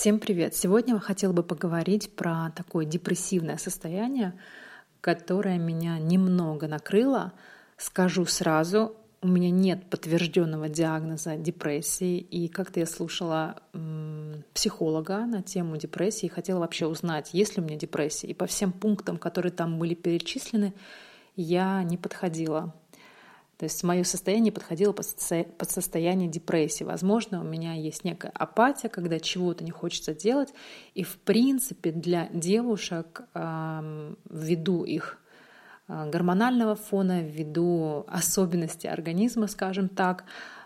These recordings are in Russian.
Всем привет! Сегодня я хотела бы поговорить про такое депрессивное состояние, которое меня немного накрыло. Скажу сразу, у меня нет подтвержденного диагноза депрессии, и как-то я слушала психолога на тему депрессии и хотела вообще узнать, есть ли у меня депрессия. И по всем пунктам, которые там были перечислены, я не подходила. То есть мое состояние подходило под состояние депрессии. Возможно, у меня есть некая апатия, когда чего-то не хочется делать. И в принципе для девушек ввиду их а, гормонального фона, ввиду особенностей организма, скажем так,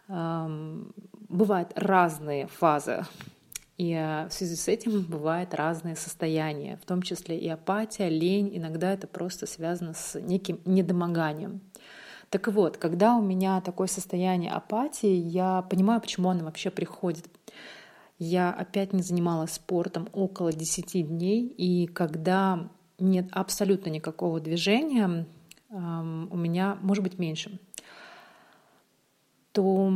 бывают разные фазы и а, в связи с этим бывают разные состояния, в том числе и апатия, лень. Иногда это просто связано с неким недомоганием. Так вот, когда у меня такое состояние апатии, я понимаю, почему оно вообще приходит. Я опять не занималась спортом около 10 дней, и когда нет абсолютно никакого движения, у меня может быть меньше то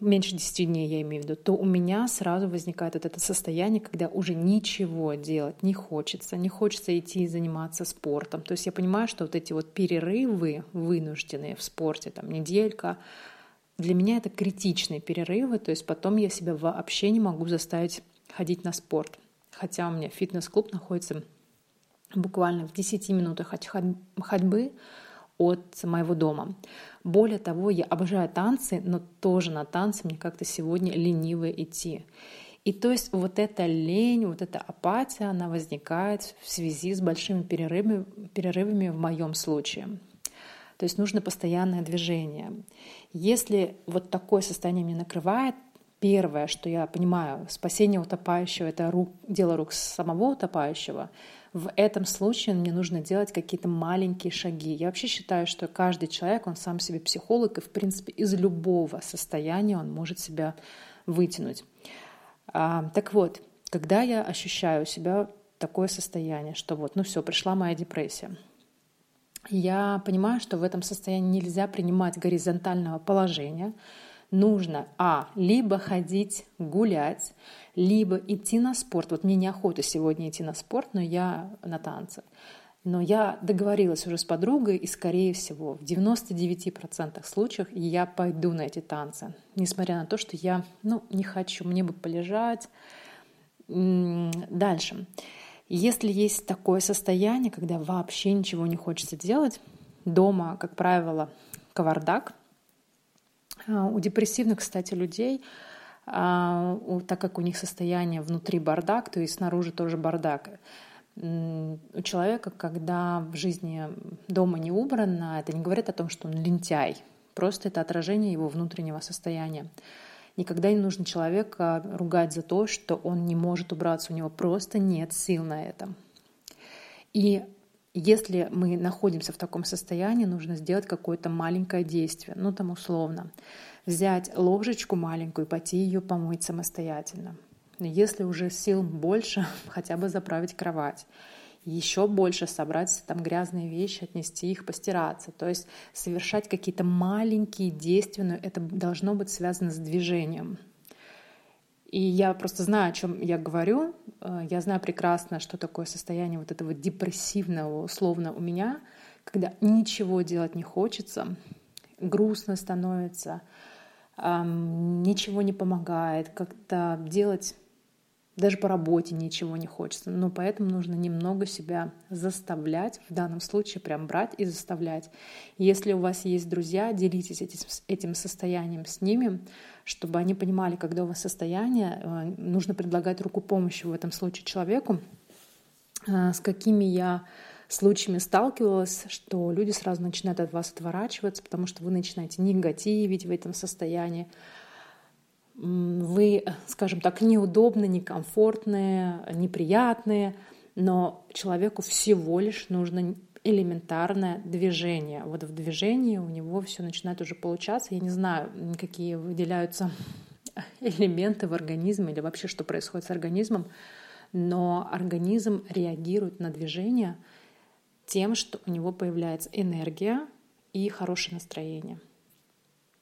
меньше 10 дней я имею в виду, то у меня сразу возникает вот это состояние, когда уже ничего делать не хочется, не хочется идти заниматься спортом. То есть я понимаю, что вот эти вот перерывы вынужденные в спорте, там неделька, для меня это критичные перерывы, то есть потом я себя вообще не могу заставить ходить на спорт. Хотя у меня фитнес-клуб находится буквально в 10 минутах от ходьбы от моего дома. Более того, я обожаю танцы, но тоже на танцы мне как-то сегодня лениво идти. И то есть вот эта лень, вот эта апатия, она возникает в связи с большими перерывами, перерывами в моем случае. То есть нужно постоянное движение. Если вот такое состояние меня накрывает, первое, что я понимаю, спасение утопающего — это рук, дело рук самого утопающего — в этом случае мне нужно делать какие-то маленькие шаги. Я вообще считаю, что каждый человек, он сам себе психолог, и, в принципе, из любого состояния он может себя вытянуть. А, так вот, когда я ощущаю себя такое состояние, что вот, ну все, пришла моя депрессия, я понимаю, что в этом состоянии нельзя принимать горизонтального положения, нужно, а, либо ходить гулять, либо идти на спорт. Вот мне неохота сегодня идти на спорт, но я на танцы. Но я договорилась уже с подругой, и, скорее всего, в 99% случаев я пойду на эти танцы. Несмотря на то, что я ну, не хочу, мне бы полежать. Дальше. Если есть такое состояние, когда вообще ничего не хочется делать, дома, как правило, кавардак – у депрессивных, кстати, людей, а, так как у них состояние внутри бардак, то есть снаружи тоже бардак, у человека, когда в жизни дома не убрано, это не говорит о том, что он лентяй, просто это отражение его внутреннего состояния. Никогда не нужно человека ругать за то, что он не может убраться, у него просто нет сил на это. И если мы находимся в таком состоянии, нужно сделать какое-то маленькое действие, ну там условно, взять ложечку маленькую и пойти ее помыть самостоятельно. Если уже сил больше, хотя бы заправить кровать. Еще больше собрать там грязные вещи, отнести их, постираться. То есть совершать какие-то маленькие действия, но это должно быть связано с движением. И я просто знаю, о чем я говорю. Э, я знаю прекрасно, что такое состояние вот этого депрессивного, условно, у меня, когда ничего делать не хочется, грустно становится, ничего не помогает, как-то делать даже по работе ничего не хочется. Но поэтому нужно немного себя заставлять, в данном случае прям брать и заставлять. Если у вас есть друзья, делитесь этим, этим состоянием с ними, чтобы они понимали, когда у вас состояние, э, нужно предлагать руку помощи в этом случае человеку, э, с какими я случаями сталкивалась, что люди сразу начинают от вас отворачиваться, потому что вы начинаете негативить в этом состоянии, скажем так, неудобны, некомфортные, неприятные, но человеку всего лишь нужно элементарное движение. Вот в движении у него все начинает уже получаться. Я не знаю, какие выделяются элементы в организме или вообще что происходит с организмом, но организм реагирует на движение тем, что у него появляется энергия и хорошее настроение.